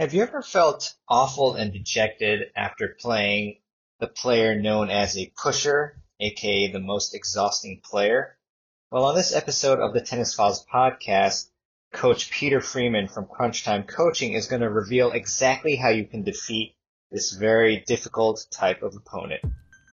Have you ever felt awful and dejected after playing the player known as a pusher, aka the most exhausting player? Well, on this episode of the Tennis Files podcast, Coach Peter Freeman from Crunch Time Coaching is going to reveal exactly how you can defeat this very difficult type of opponent.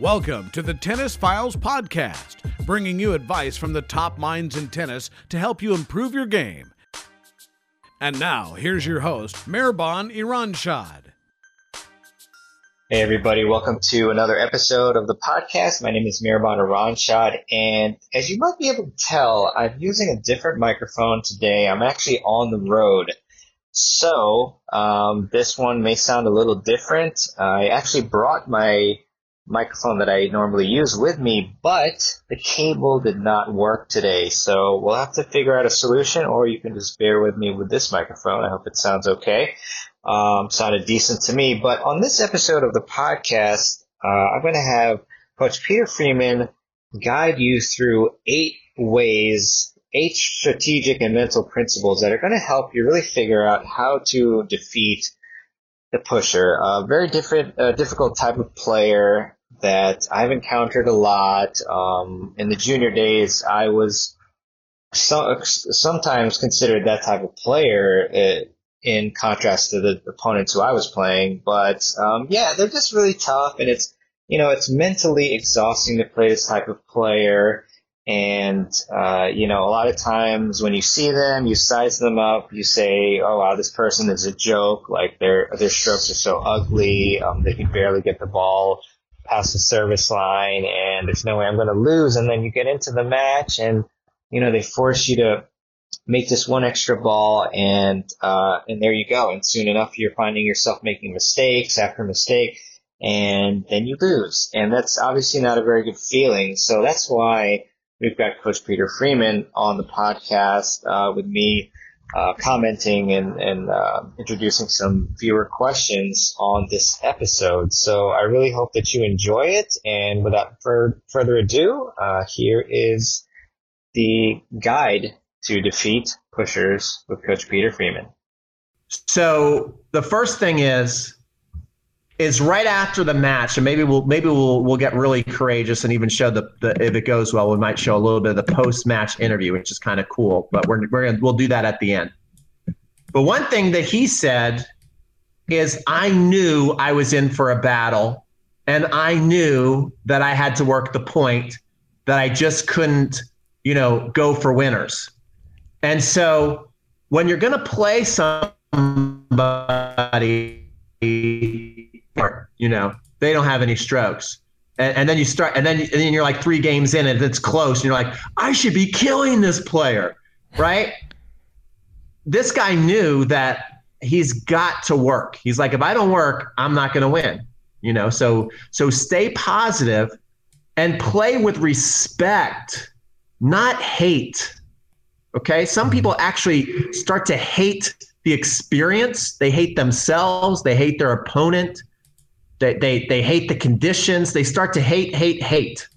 Welcome to the Tennis Files Podcast, bringing you advice from the top minds in tennis to help you improve your game. And now, here's your host, Mehrban Iranshad. Hey everybody, welcome to another episode of the podcast. My name is Mehrban Iranshad, and as you might be able to tell, I'm using a different microphone today. I'm actually on the road. So, um, this one may sound a little different. I actually brought my microphone that I normally use with me, but the cable did not work today. So we'll have to figure out a solution, or you can just bear with me with this microphone. I hope it sounds okay. Um, sounded decent to me. But on this episode of the podcast, uh, I'm going to have Coach Peter Freeman guide you through eight ways, eight strategic and mental principles that are going to help you really figure out how to defeat the pusher. A very different, uh, difficult type of player that I've encountered a lot. Um, in the junior days, I was so, sometimes considered that type of player uh, in contrast to the opponents who I was playing. But um, yeah, they're just really tough, and it's you know it's mentally exhausting to play this type of player. And uh, you know, a lot of times when you see them, you size them up. You say, "Oh wow, this person is a joke. Like their their strokes are so ugly. Um, they can barely get the ball past the service line and there's no way I'm going to lose. And then you get into the match and, you know, they force you to make this one extra ball and, uh, and there you go. And soon enough, you're finding yourself making mistakes after mistake and then you lose. And that's obviously not a very good feeling. So that's why we've got Coach Peter Freeman on the podcast, uh, with me uh, commenting and, and uh, introducing some viewer questions on this episode. So I really hope that you enjoy it. And without fur- further ado, uh, here is the guide to defeat pushers with Coach Peter Freeman. So the first thing is is right after the match, and maybe we'll maybe we'll we'll get really courageous and even show the, the if it goes well, we might show a little bit of the post match interview, which is kind of cool. But we're we're gonna we'll do that at the end. But one thing that he said is, I knew I was in for a battle, and I knew that I had to work the point that I just couldn't, you know, go for winners. And so when you're gonna play somebody you know, they don't have any strokes. And, and then you start, and then, and then you're like three games in and it's close. And you're like, I should be killing this player, right? this guy knew that he's got to work. He's like, if I don't work, I'm not going to win. You know, so so stay positive and play with respect, not hate. Okay, some people actually start to hate the experience. They hate themselves. They hate their opponent. They, they, they hate the conditions. They start to hate, hate, hate.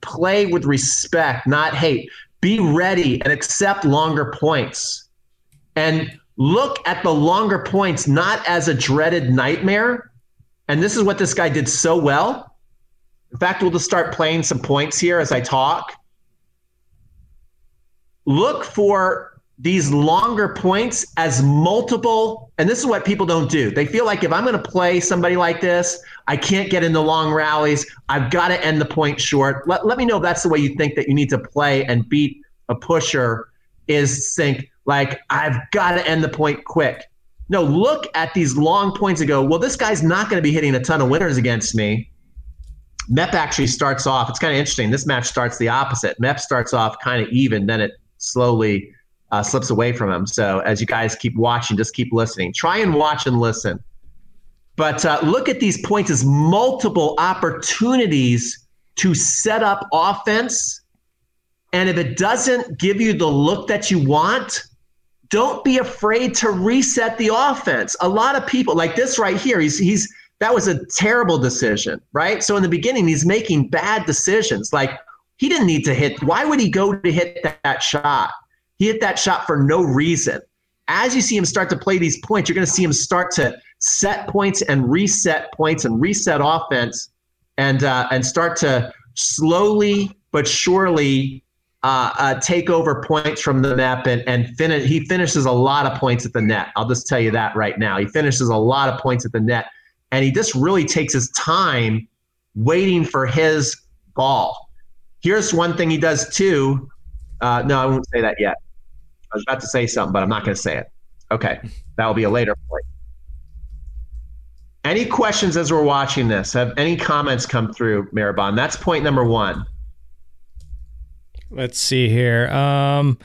Play with respect, not hate. Be ready and accept longer points. And look at the longer points not as a dreaded nightmare. And this is what this guy did so well. In fact, we'll just start playing some points here as I talk. Look for these longer points as multiple and this is what people don't do. They feel like if i'm going to play somebody like this i can't get into long rallies. I've got to end the point short. Let, let me know if that's the way you think that you need to play and beat a pusher is think like i've got to end the point quick. No look at these long points and go well this guy's not going to be hitting a ton of winners against me. Mep actually starts off it's kind of interesting. This match starts the opposite. Mep starts off kind of even then it slowly uh, slips away from him. So as you guys keep watching, just keep listening. Try and watch and listen. But uh, look at these points as multiple opportunities to set up offense. And if it doesn't give you the look that you want, don't be afraid to reset the offense. A lot of people like this right here, he's he's that was a terrible decision, right? So in the beginning, he's making bad decisions. Like he didn't need to hit. Why would he go to hit that, that shot? He hit that shot for no reason. As you see him start to play these points, you're going to see him start to set points and reset points and reset offense, and uh, and start to slowly but surely uh, uh, take over points from the net and, and finish. He finishes a lot of points at the net. I'll just tell you that right now. He finishes a lot of points at the net, and he just really takes his time waiting for his ball. Here's one thing he does too. Uh, no, I won't say that yet. I was about to say something, but I'm not going to say it. Okay, that will be a later point. Any questions as we're watching this? Have any comments come through, Mehrban? That's point number one. Let's see here. Um,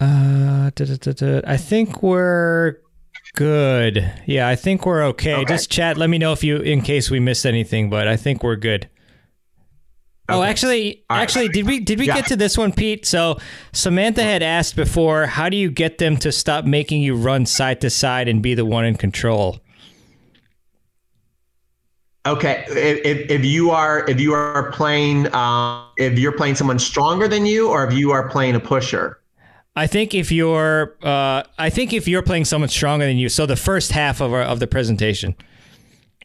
uh, da, da, da, I think we're good. Yeah, I think we're okay. okay. Just chat. Let me know if you, in case we missed anything, but I think we're good. Oh, okay. Oh, actually, actually, did we did we yeah. get to this one, Pete? So Samantha had asked before, how do you get them to stop making you run side to side and be the one in control? Okay, if, if you are if you are playing um, if you're playing someone stronger than you, or if you are playing a pusher. I think if you're uh, I think if you're playing someone stronger than you, so the first half of our, of the presentation.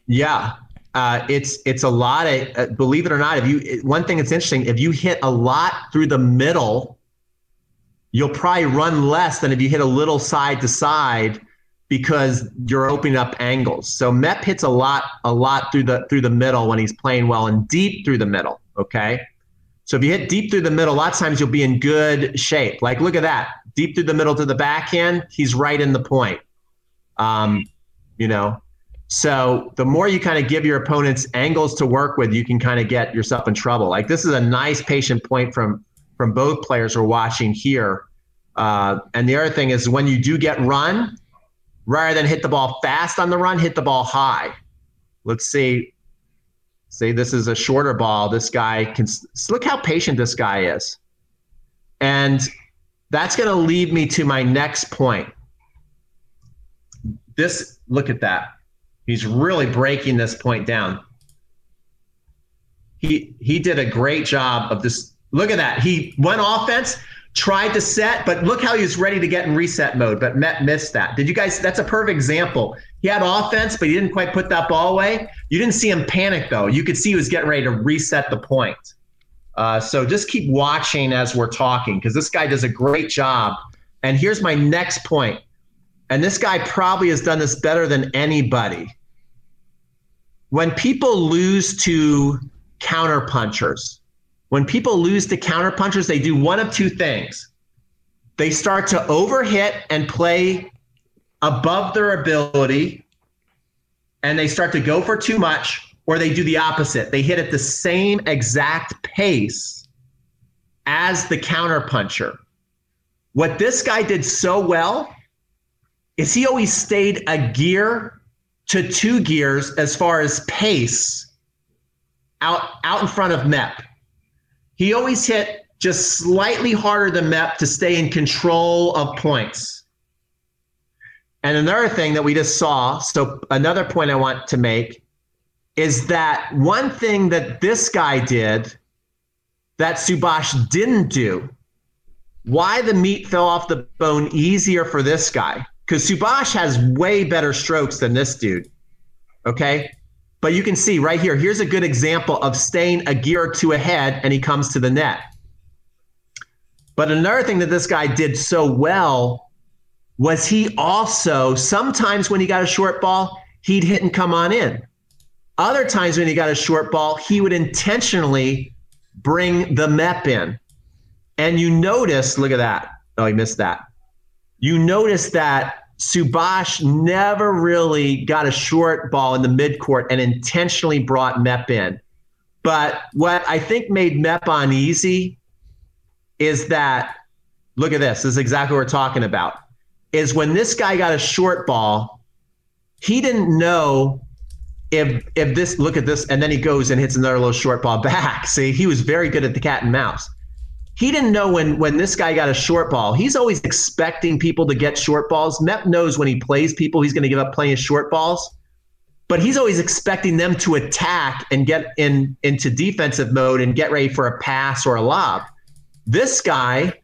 Yeah, uh, it's it's a lot of uh, believe it or not. If you one thing that's interesting, if you hit a lot through the middle, you'll probably run less than if you hit a little side to side because you're opening up angles. So Mep hits a lot, a lot through the through the middle when he's playing well and deep through the middle. Okay. So if you hit deep through the middle, a lot of times you'll be in good shape. Like look at that. Deep through the middle to the backhand, he's right in the point. Um, you know. So the more you kind of give your opponents angles to work with, you can kind of get yourself in trouble. Like this is a nice patient point from from both players we're watching here. Uh, and the other thing is when you do get run, rather than hit the ball fast on the run, hit the ball high. Let's see. See, this is a shorter ball. This guy can look how patient this guy is. And that's going to lead me to my next point. This, look at that. He's really breaking this point down. He he did a great job of this. Look at that. He went offense tried to set, but look how he was ready to get in reset mode, but Met missed that. Did you guys? That's a perfect example. He had offense, but he didn't quite put that ball away. You didn't see him panic though. You could see he was getting ready to reset the point. Uh, so just keep watching as we're talking because this guy does a great job. And here's my next point. And this guy probably has done this better than anybody. When people lose to counterpunchers, when people lose to counterpunchers, they do one of two things. They start to overhit and play above their ability, and they start to go for too much, or they do the opposite. They hit at the same exact pace as the counterpuncher. What this guy did so well is he always stayed a gear to two gears as far as pace out out in front of Mep. He always hit just slightly harder than Mep to stay in control of points. And another thing that we just saw, so another point I want to make is that one thing that this guy did that Subash didn't do, why the meat fell off the bone easier for this guy? Because Subash has way better strokes than this dude. Okay. But you can see right here, here's a good example of staying a gear or two ahead and he comes to the net. But another thing that this guy did so well was he also, sometimes when he got a short ball, he'd hit and come on in. Other times when he got a short ball, he would intentionally bring the MEP in. And you notice, look at that. Oh, he missed that. You notice that Subash never really got a short ball in the midcourt and intentionally brought Mep in. But what I think made Mep uneasy is that look at this. This is exactly what we're talking about. Is when this guy got a short ball, he didn't know if if this look at this and then he goes and hits another little short ball back. See, he was very good at the cat and mouse. He didn't know when when this guy got a short ball. He's always expecting people to get short balls. Mep knows when he plays people, he's going to give up playing short balls. But he's always expecting them to attack and get in into defensive mode and get ready for a pass or a lob. This guy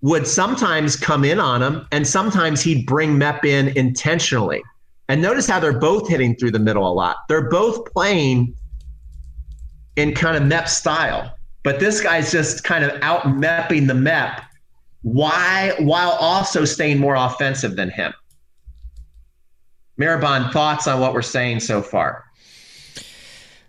would sometimes come in on him, and sometimes he'd bring Mep in intentionally. And notice how they're both hitting through the middle a lot. They're both playing in kind of MEP style, but this guy's just kind of out MEPing the MEP why while also staying more offensive than him. Mehrban, thoughts on what we're saying so far?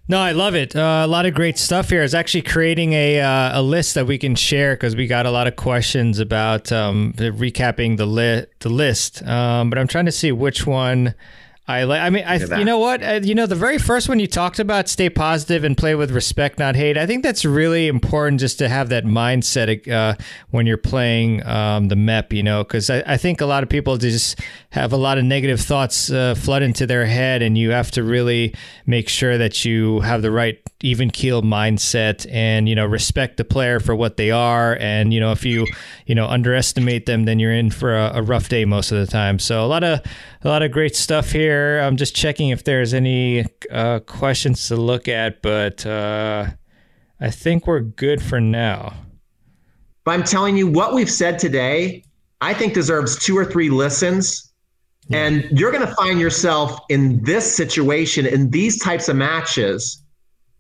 No, I love it. Uh, a lot of great stuff here. It's actually creating a uh, a list that we can share because we got a lot of questions about um, recapping the li- the list. Um, but I'm trying to see which one I like. I mean, I you know what? Uh, you know, the very first one you talked about, stay positive and play with respect, not hate. I think that's really important just to have that mindset uh, when you're playing um, the MEP. You know, because I, I, think a lot of people just have a lot of negative thoughts uh, flood into their head, and you have to really make sure that you have the right even keel mindset and you know respect the player for what they are and you know if you you know underestimate them then you're in for a, a rough day most of the time so a lot of a lot of great stuff here i'm just checking if there's any uh, questions to look at but uh, i think we're good for now but i'm telling you what we've said today i think deserves two or three listens and you're going to find yourself in this situation in these types of matches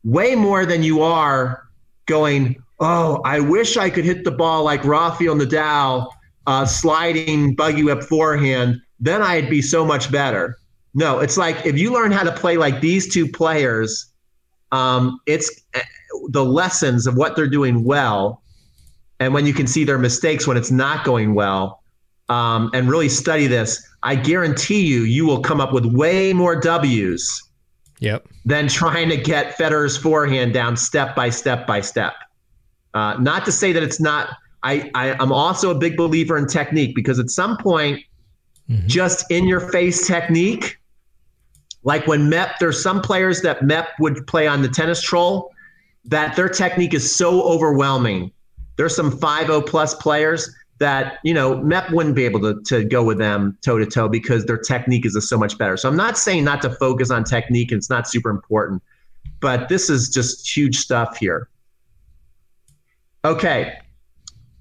way more than you are going, oh, I wish I could hit the ball like Rafael Nadal, uh, sliding buggy whip forehand. Then I'd be so much better. No, it's like if you learn how to play like these two players, um, it's uh, the lessons of what they're doing well, and when you can see their mistakes when it's not going well, um, and really study this. I guarantee you, you will come up with way more W's Yep. Than trying to get Federer's forehand down step by step by step. Uh, not to say that it's not. I, I am also a big believer in technique because at some point, mm-hmm. just in your face technique, like when Mep, there's some players that Mep would play on the tennis troll that their technique is so overwhelming. There's some 5 plus players that you know Mep wouldn't be able to, to go with them toe to toe because their technique is so much better. So I'm not saying not to focus on technique; and it's not super important, but this is just huge stuff here. Okay,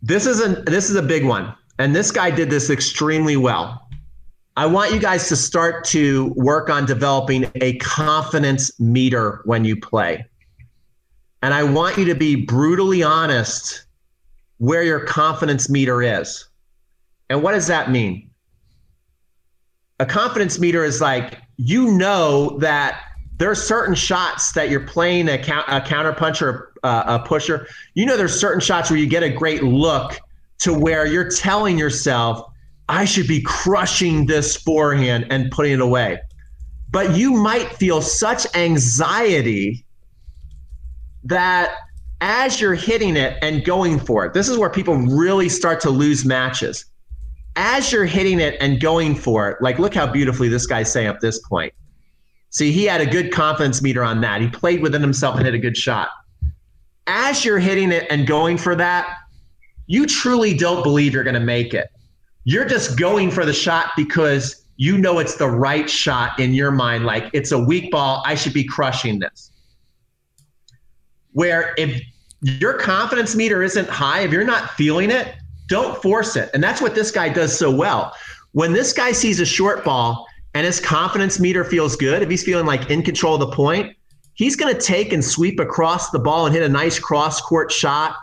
this is a this is a big one, and this guy did this extremely well. I want you guys to start to work on developing a confidence meter when you play. And I want you to be brutally honest where your confidence meter is. And what does that mean? A confidence meter is like you know that there are certain shots that you're playing a, a counter puncher, uh, a pusher. You know, there's certain shots where you get a great look to where you're telling yourself, I should be crushing this forehand and putting it away. But you might feel such anxiety that as you're hitting it and going for it, this is where people really start to lose matches. As you're hitting it and going for it, like look how beautifully this guy's saying up this point. See, he had a good confidence meter on that. He played within himself and hit a good shot. As you're hitting it and going for that, you truly don't believe you're going to make it. You're just going for the shot because you know it's the right shot in your mind. Like it's a weak ball. I should be crushing this where if your confidence meter isn't high, if you're not feeling it, don't force it. And that's what this guy does so well. When this guy sees a short ball and his confidence meter feels good, if he's feeling like in control of the point, he's going to take and sweep across the ball and hit a nice cross court shot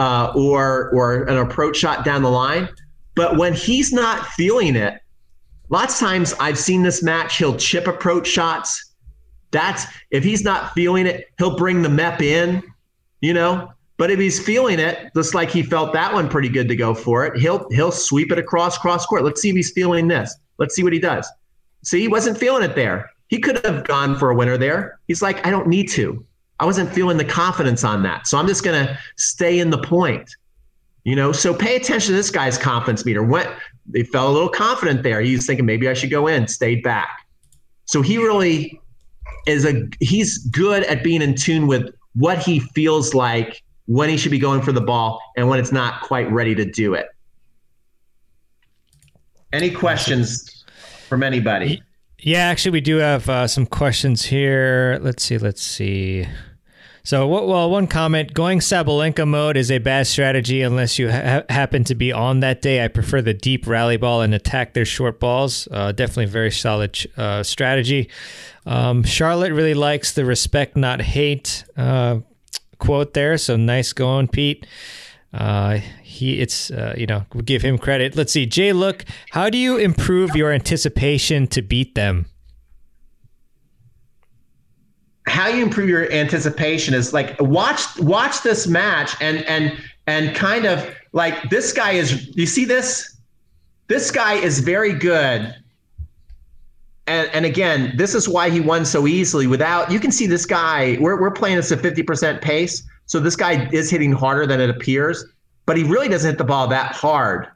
uh, or or an approach shot down the line. But when he's not feeling it, lots of times I've seen this match, he'll chip approach shots that's if he's not feeling it, he'll bring the MEP in, you know. But if he's feeling it, just like he felt that one pretty good to go for it, he'll he'll sweep it across cross court. Let's see if he's feeling this. Let's see what he does. See, he wasn't feeling it there. He could have gone for a winner there. He's like, I don't need to. I wasn't feeling the confidence on that. So I'm just gonna stay in the point. You know, so pay attention to this guy's confidence meter. Went they felt a little confident there. He's thinking maybe I should go in, stayed back. So he really is a he's good at being in tune with what he feels like when he should be going for the ball and when it's not quite ready to do it. Any questions from anybody? Yeah, actually, we do have uh, some questions here. Let's see. Let's see. So, well, one comment going Sabalenka mode is a bad strategy unless you ha- happen to be on that day. I prefer the deep rally ball and attack their short balls. Uh, definitely very solid uh, strategy. Um, Charlotte really likes the respect, not hate uh, quote there. So, nice going, Pete. Uh, he, it's uh, you know, give him credit. Let's see, Jay. Look, how do you improve your anticipation to beat them? How you improve your anticipation is like watch watch this match and and and kind of like this guy is you see this? This guy is very good. And and again this is why he won so easily without you can see this guy we're, we're playing this at 50% pace. So this guy is hitting harder than it appears but he really doesn't hit the ball that hard.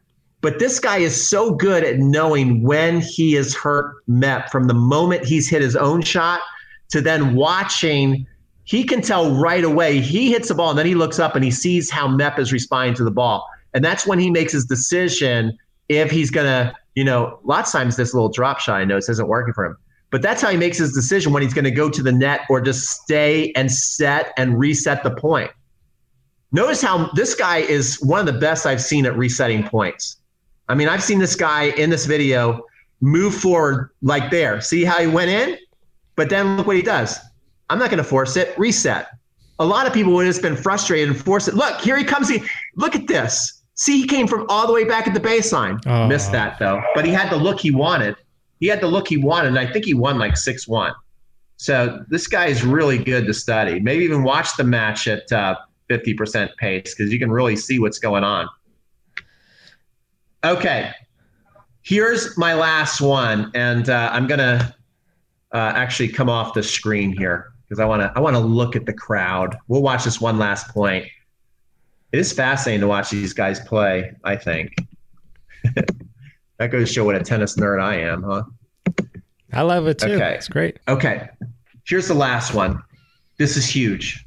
But this guy is so good at knowing when he is hurt met from the moment he's hit his own shot to then watching, he can tell right away. He hits the ball and then he looks up and he sees how Mep is responding to the ball. And that's when he makes his decision if he's going to, you know, lots of times this little drop shot I notice isn't working for him. But that's how he makes his decision when he's going to go to the net or just stay and set and reset the point. Notice how this guy is one of the best I've seen at resetting points. I mean, I've seen this guy in this video move forward like there. See how he went in? But then look what he does. I'm not going to force it. Reset. A lot of people would have just been frustrated and force it. Look, here he comes. He, look at this. See, he came from all the way back at the baseline. Oh. Missed that though. But he had the look he wanted. He had the look he wanted. And I think he won like 6 1. So this guy is really good to study. Maybe even watch the match at uh, 50% pace because you can really see what's going on. Okay. Here's my last one. And uh, I'm going to uh, actually come off the screen here because I want to I want to look at the crowd. We'll watch this one last point. It is fascinating to watch these guys play. I think that goes to show what a tennis nerd I am, huh? I love it too. Okay. It's great. Okay. Here's the last one. This is huge.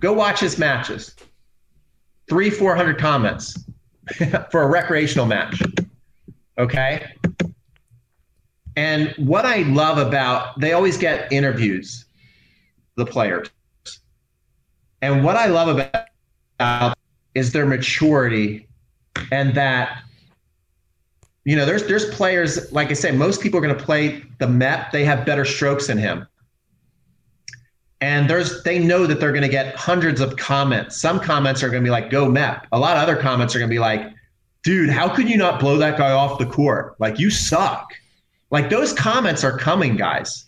Go watch his matches. Three, 400 comments for a recreational match. Okay. And what I love about, they always get interviews, the players. And what I love about is their maturity and that you know there's there's players like i said most people are going to play the Mep they have better strokes than him and there's they know that they're going to get hundreds of comments. Some comments are going to be like "Go Mep." A lot of other comments are going to be like, "Dude, how could you not blow that guy off the court? Like you suck." Like those comments are coming, guys.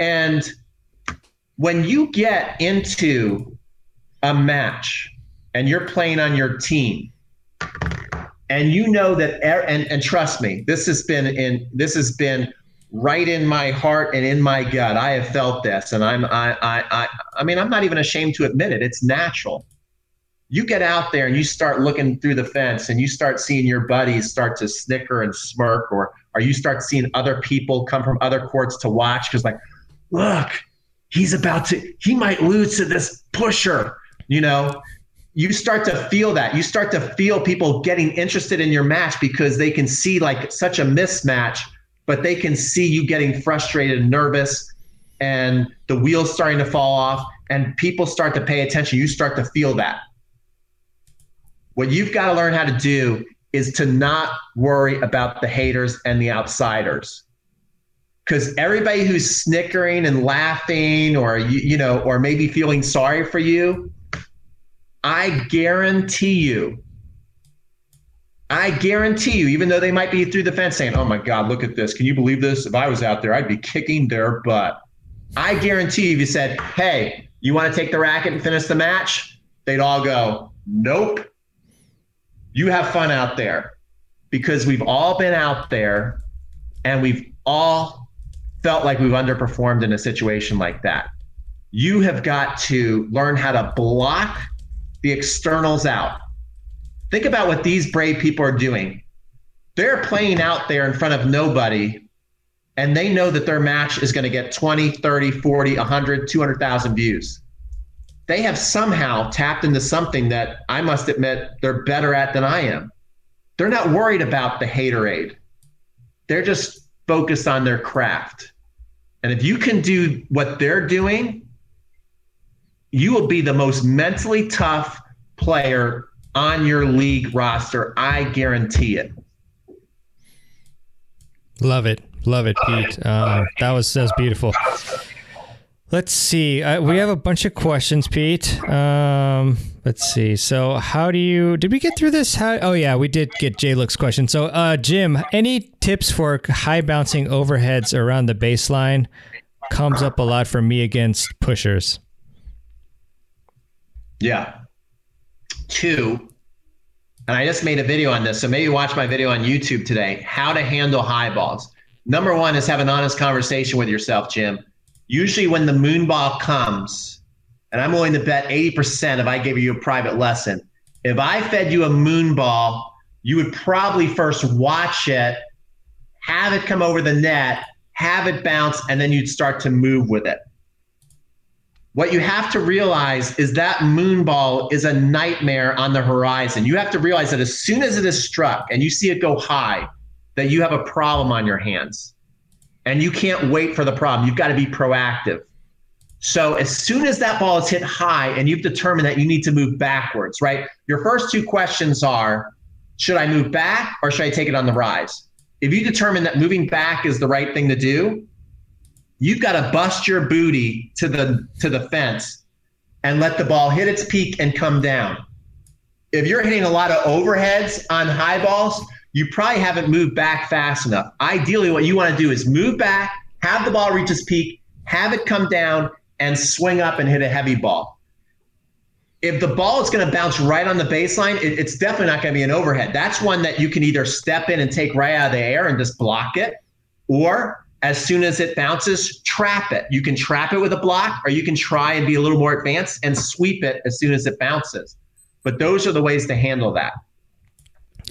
And when you get into a match and you're playing on your team and you know that and and trust me, this has been in this has been right in my heart and in my gut. I have felt this, and I'm I I I I mean I'm not even ashamed to admit it. It's natural. You get out there and you start looking through the fence and you start seeing your buddies start to snicker and smirk, or or you start seeing other people come from other courts to watch because like, look, he's about to he might lose to this pusher, you know. You start to feel that. You start to feel people getting interested in your match because they can see like such a mismatch but they can see you getting frustrated and nervous and the wheels starting to fall off and people start to pay attention. You start to feel that. What you've got to learn how to do is to not worry about the haters and the outsiders. Because everybody who's snickering and laughing or you, you know, or maybe feeling sorry for you, I guarantee you I guarantee you, even though they might be through the fence saying, "Oh my God, look at this! Can you believe this? If I was out there, I'd be kicking their butt." I guarantee you, if you said, hey, you want to take the racket and finish the match? They'd all go, nope. You have fun out there because we've all been out there and we've all felt like we've underperformed in a situation like that. You have got to learn how to block the externals out. Think about what these brave people are doing. They're playing out there in front of nobody and they know that their match is going to get 20, 30, 40, 100, 200,000 views. They have somehow tapped into something that I must admit they're better at than I am. They're not worried about the haterade. They're just focused on their craft. And if you can do what they're doing, you will be the most mentally tough player on your league roster. I guarantee it. Love it. Love it, Pete. Um, that was that was beautiful. Let's see. Uh, we have a bunch of questions, Pete. Um, let's see. So, how do you? Did we get through this? How? Oh yeah, we did get Jay Look's question. So, uh, Jim, any tips for high bouncing overheads around the baseline? Comes up a lot for me against pushers. Yeah. Two. And I just made a video on this, so maybe watch my video on YouTube today. How to handle high balls. Number one is have an honest conversation with yourself, Jim. Usually, when the moon ball comes, and I'm willing to bet 80% if I gave you a private lesson, if I fed you a moon ball, you would probably first watch it, have it come over the net, have it bounce, and then you'd start to move with it. What you have to realize is that moon ball is a nightmare on the horizon. You have to realize that as soon as it is struck and you see it go high, that you have a problem on your hands and you can't wait for the problem. You've got to be proactive. So as soon as that ball is hit high and you've determined that you need to move backwards, right? Your first two questions are should I move back or should I take it on the rise? If you determine that moving back is the right thing to do, you've got to bust your booty to the to the fence and let the ball hit its peak and come down. If you're hitting a lot of overheads on high balls, you probably haven't moved back fast enough. Ideally, what you want to do is move back, have the ball reach its peak, have it come down, and swing up and hit a heavy ball. If the ball is going to bounce right on the baseline, it, it's definitely not going to be an overhead. That's one that you can either step in and take right out of the air and just block it, or as soon as it bounces, trap it. You can trap it with a block, or you can try and be a little more advanced and sweep it as soon as it bounces. But those are the ways to handle that.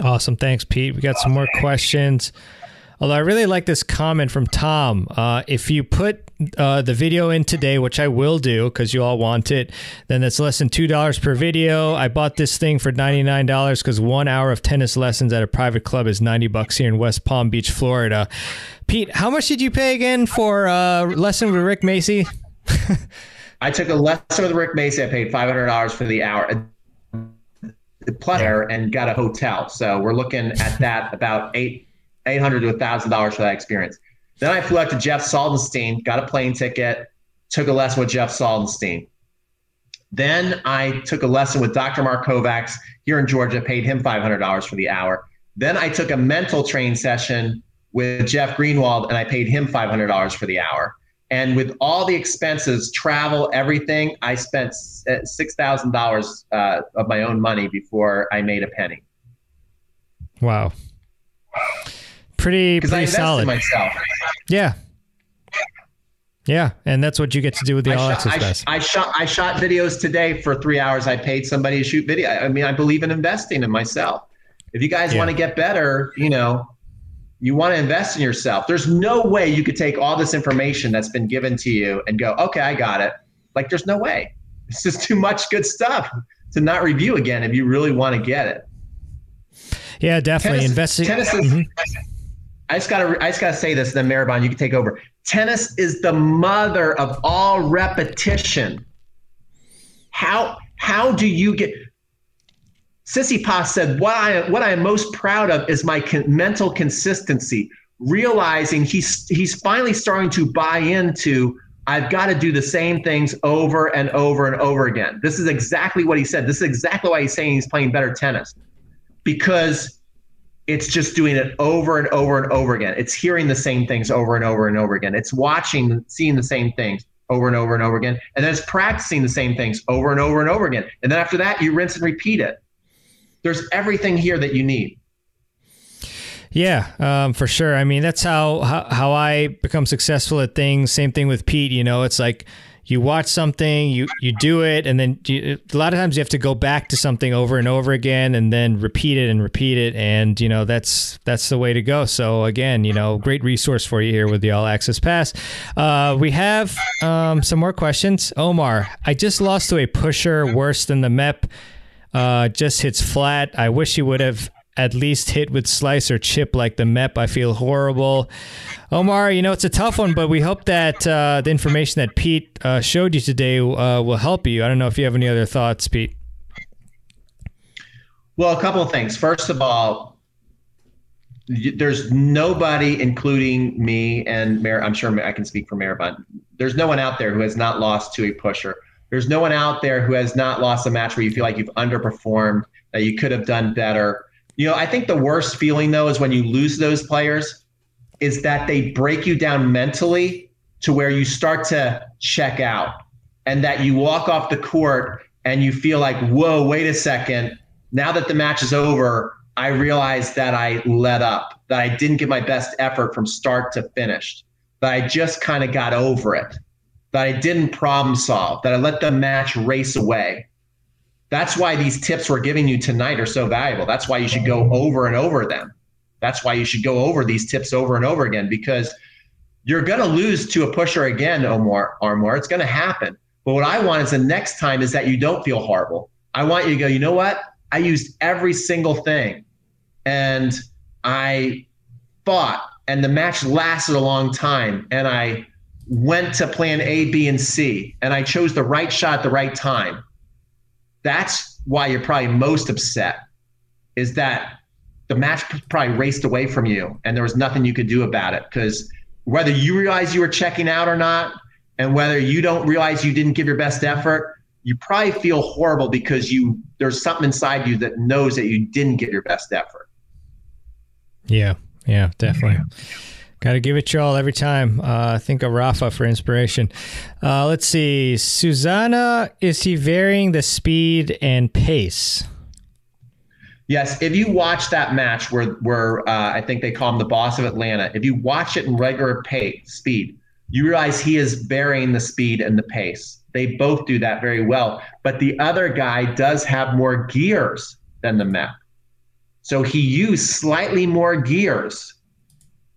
Awesome. Thanks, Pete. We got some more questions. Although I really like this comment from Tom. Uh, if you put uh, the video in today, which I will do because you all want it, then it's less than $2 per video. I bought this thing for $99 because one hour of tennis lessons at a private club is 90 bucks here in West Palm Beach, Florida. Pete, how much did you pay again for a uh, lesson with Rick Macci? I took a lesson with Rick Macci. I paid $500 for the hour plus and got a hotel. So we're looking at that about eight eight hundred to a thousand dollars for that experience. Then I flew out to Jeff Salzenstein, got a plane ticket, took a lesson with Jeff Salzenstein. Then I took a lesson with Dr. Mark Kovacs here in Georgia, paid him $500 for the hour. Then I took a mental train session with Jeff Greenwald and I paid him $500 for the hour. And with all the expenses, travel, everything, I spent uh, six thousand uh, dollars of my own money before I made a penny. Wow, pretty pretty solid. myself. Yeah, yeah, and that's what you get to do with the I All shot, Access I, I, shot I shot videos today for three hours. I paid somebody to shoot video. I mean, I believe in investing in myself. If you guys yeah. want to get better, you know, you want to invest in yourself. There's no way you could take all this information that's been given to you and go, okay, I got it. Like, there's no way. It's just too much good stuff to not review again if you really want to get it. Yeah, definitely tennis, investing. Tennis is, mm-hmm. I just gotta I just gotta say this, then Mehrban, you can take over. Tennis is the mother of all repetition. How how do you get Tsitsipas said, "What I what I am most proud of is my con- mental consistency, realizing he's he's finally starting to buy into I've got to do the same things over and over and over again. This is exactly what he said. This is exactly why he's saying he's playing better tennis because it's just doing it over and over and over again. It's hearing the same things over and over and over again. It's watching, seeing the same things. over and over and over again. And then it's practicing the same things over and over and over again. And then after that, you rinse and repeat it. There's everything here that you need. Yeah, um, for sure. I mean, that's how, how how I become successful at things. Same thing with Pete. You know, it's like you watch something, you you do it, and then you, a lot of times you have to go back to something over and over again, and then repeat it and repeat it, and you know that's that's the way to go. So again, you know, great resource for you here with the All Access Pass. Uh, we have um, some more questions. Omar, I just lost to a pusher worse than the MEP. Uh, just hits flat. I wish he would have at least hit with slice or chip like the MEP. I feel horrible. Omar, you know, it's a tough one, but we hope that uh, the information that Pete uh, showed you today uh, will help you. I don't know if you have any other thoughts, Pete. Well, a couple of things. First of all, there's nobody, including me and Mayor, I'm sure I can speak for Mayor, but there's no one out there who has not lost to a pusher. There's no one out there who has not lost a match where you feel like you've underperformed, that you could have done better you know, I think the worst feeling though is when you lose those players is that they break you down mentally to where you start to check out and that you walk off the court and you feel like, whoa, wait a second. Now that the match is over, I realize that I let up, that I didn't give my best effort from start to finish, that I just kind of got over it, that I didn't problem solve, that I let the match race away. That's why these tips we're giving you tonight are so valuable. That's why you should go over and over them. That's why you should go over these tips over and over again because you're going to lose to a pusher again, Omar. Armour. It's going to happen. But what I want is the next time is that you don't feel horrible. I want you to go, you know what? I used every single thing and I fought and the match lasted a long time and I went to plan A, B, and C and I chose the right shot at the right time that's why you're probably most upset is that the match probably raced away from you and there was nothing you could do about it. Because whether you realize you were checking out or not and whether you don't realize you didn't give your best effort you probably feel horrible because you there's something inside you that knows that you didn't give your best effort. Yeah yeah definitely Got to give it y'all every time. Uh, think of Rafa for inspiration. Uh, let's see. Susanna, is he varying the speed and pace? Yes. If you watch that match where, where uh, I think they call him the boss of Atlanta, if you watch it in regular pace, speed, you realize he is varying the speed and the pace. They both do that very well. But the other guy does have more gears than the map. So he used slightly more gears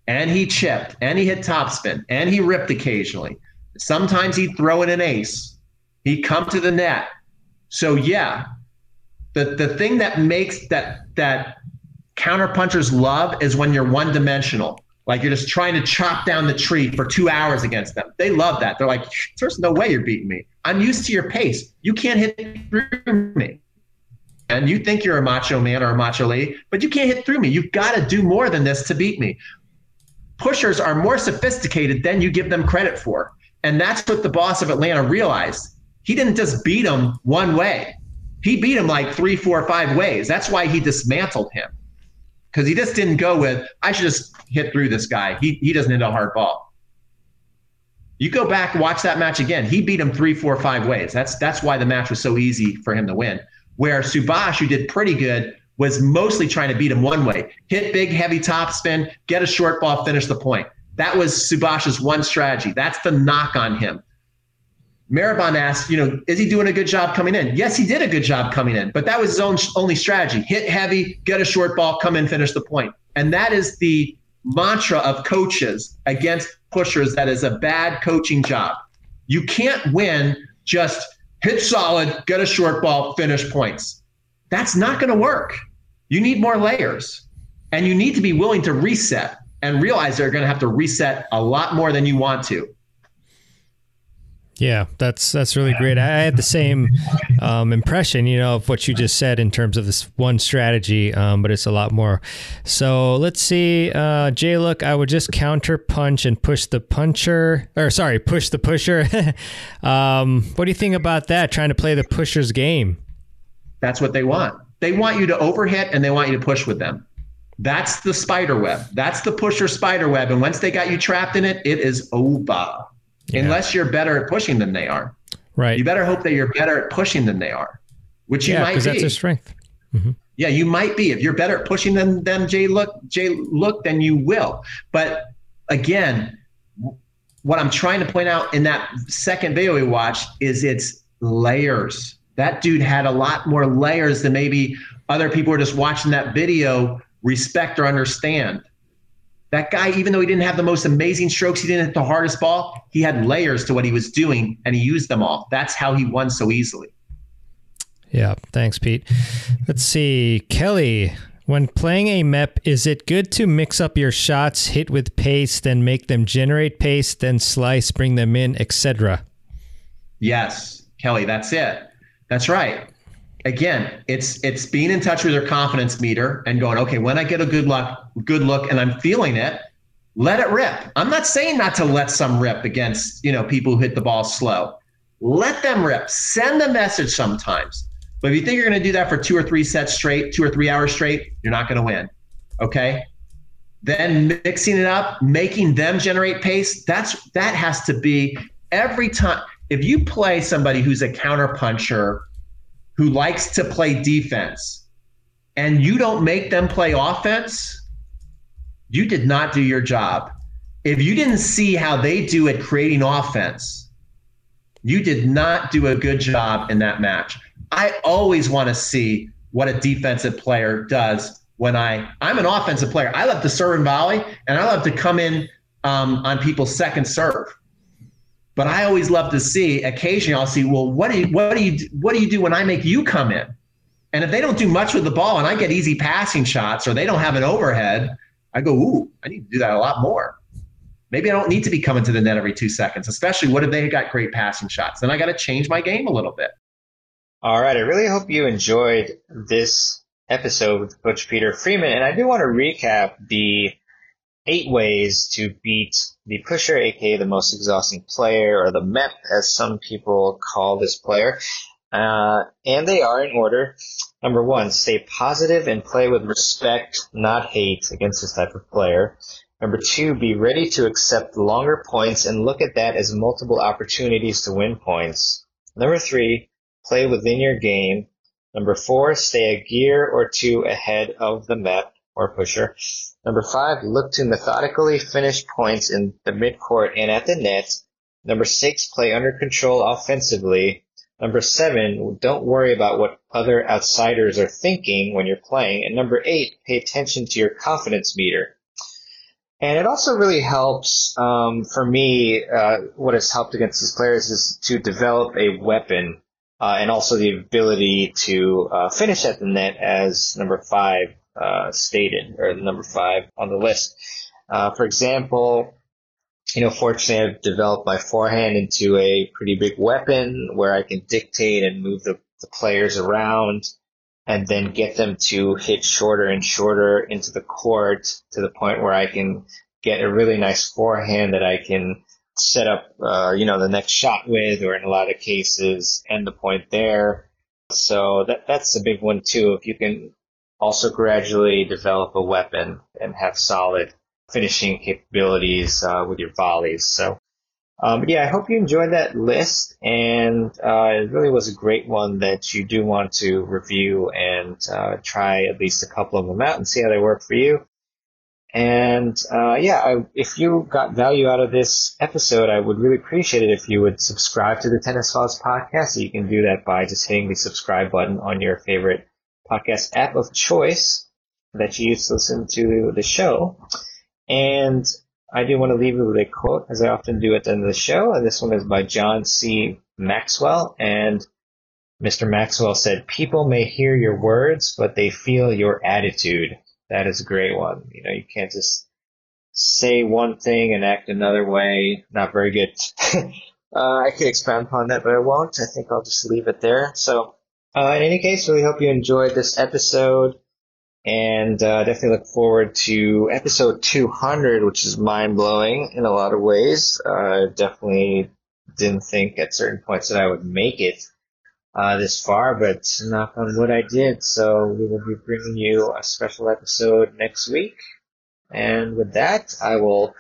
and he chipped and he hit topspin and he ripped occasionally. Sometimes he'd throw in an ace. He'd come to the net. So yeah, the the thing that makes that that counterpunchers love is when you're one dimensional. Like you're just trying to chop down the tree for two hours against them. They love that. They're like, there's no way you're beating me. I'm used to your pace. You can't hit through me. And you think you're a macho man or a macho lady, but you can't hit through me. You've got to do more than this to beat me pushers are more sophisticated than you give them credit for. And that's what the boss of Atlanta realized. He didn't just beat him one way. He beat him like three, four, five ways. That's why he dismantled him. Because he just didn't go with, I should just hit through this guy. He, he doesn't hit a hard ball. You go back, watch that match again. He beat him three, four, five ways. That's that's why the match was so easy for him to win. Where Subhash, who did pretty good, was mostly trying to beat him one way hit big, heavy top spin, get a short ball, finish the point. That was Subhash's one strategy. That's the knock on him. Mehrban asked, you know, is he doing a good job coming in? Yes, he did a good job coming in, but that was his own only strategy hit heavy, get a short ball, come in, finish the point. And that is the mantra of coaches against pushers that is a bad coaching job. You can't win just hit solid, get a short ball, finish points. That's not going to work. You need more layers and you need to be willing to reset and realize they're going to have to reset a lot more than you want to. Yeah, that's that's really great. I had the same um, impression, you know, of what you just said in terms of this one strategy, um, but it's a lot more. So let's see, uh, Jay. Look, I would just counter punch and push the puncher, or sorry, push the pusher. um, what do you think about that? Trying to play the pusher's game. That's what they want. They want you to overhit and they want you to push with them. That's the spider web. That's the pusher spider web. And once they got you trapped in it, it is over. yeah. unless you're better at pushing than they are. Right. You better hope that you're better at pushing than they are, which you yeah, might be. Cuz that's a strength. Mm-hmm. Yeah, you might be. If you're better at pushing than them, Jay look, Jay look, then you will. But again, what I'm trying to point out in that second video we watched is it's layers. That dude had a lot more layers than maybe other people who are just watching that video respect or understand. That guy, even though he didn't have the most amazing strokes, he didn't hit the hardest ball, he had layers to what he was doing and he used them all. That's how he won so easily. Yeah, thanks, Pete. Let's see. Kelly, when playing a MEP, is it good to mix up your shots, hit with pace, then make them generate pace, then slice, bring them in, etc.? Yes, Kelly, that's it. That's right. Again, it's it's being in touch with your confidence meter and going, okay, when I get a good luck, good look, and I'm feeling it, let it rip. I'm not saying not to let some rip against you know people who hit the ball slow. Let them rip. Send a message sometimes. But if you think you're going to do that for two or three sets straight, two or three hours straight, you're not going to win. Okay. Then mixing it up, making them generate pace. That's that has to be every time if you play somebody who's a counterpuncher who likes to play defense and you don't make them play offense, you did not do your job. If you didn't see how they do at creating offense, you did not do a good job in that match. I always want to see what a defensive player does when I I'm an offensive player. I love to serve and volley, and I love to come in um, on people's second serve. But I always love to see. Occasionally, I'll see. Well, what do you what do you what do you do when I make you come in? And if they don't do much with the ball, and I get easy passing shots, or they don't have an overhead, I go, ooh, I need to do that a lot more. Maybe I don't need to be coming to the net every two seconds, especially what if they got great passing shots? Then I got to change my game a little bit. All right. I really hope you enjoyed this episode with Coach Peter Freeman. And I do want to recap the eight ways to beat the pusher, aka the most exhausting player, or the MEP, as some people call this player. Uh, and they are in order. Number one, stay positive and play with respect, not hate, against this type of player. Number two, be ready to accept longer points and look at that as multiple opportunities to win points. Number three, play within your game. Number four, stay a gear or two ahead of the MEP or pusher. Number five, look to methodically finish points in the midcourt and at the net. Number six, play under control offensively. Number seven, don't worry about what other outsiders are thinking when you're playing. And number eight, pay attention to your confidence meter. And it also really helps um, for me. Uh, what has helped against these players is to develop a weapon uh, and also the ability to uh, finish at the net as number five uh, stated, or the number five on the list. Uh, for example, you know, fortunately, I've developed my forehand into a pretty big weapon where I can dictate and move the, the players around and then get them to hit shorter and shorter into the court to the point where I can get a really nice forehand that I can set up, uh, you know, the next shot with, or in a lot of cases, end the point there. So that that's a big one too. If you can also gradually develop a weapon and have solid finishing capabilities uh, with your volleys. So, um, yeah, I hope you enjoyed that list, and uh, it really was a great one that you do want to review and uh, try at least a couple of them out and see how they work for you. And uh, yeah, I, if you got value out of this episode, I would really appreciate it if you would subscribe to the Tennis Files podcast. So you can do that by just hitting the subscribe button on your favorite podcast app of choice that you use to listen to the show. And I do want to leave you with a quote, as I often do at the end of the show. And this one is by John C. Maxwell. And Mr. Maxwell said, People may hear your words, but they feel your attitude. That is a great one. You know, you can't just say one thing and act another way. Not very good. uh, I could expand upon that, but I won't. I think I'll just leave it there. So, uh, in any case, really hope you enjoyed this episode. And uh, definitely look forward to episode 200, which is mind blowing in a lot of ways. Uh, definitely didn't think at certain points that I would make it uh, this far, but knock on wood, I did. So we will be bringing you a special episode next week. And with that, I will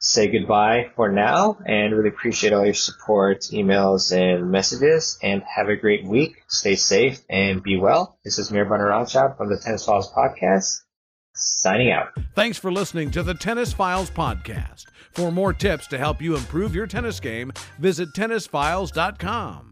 say goodbye for now and really appreciate all your support, emails, and messages. And have a great week. Stay safe and be well. This is Mehrban Iranshad from the Tennis Files Podcast, signing out. Thanks for listening to the Tennis Files Podcast. For more tips to help you improve your tennis game, visit tennisfiles.com.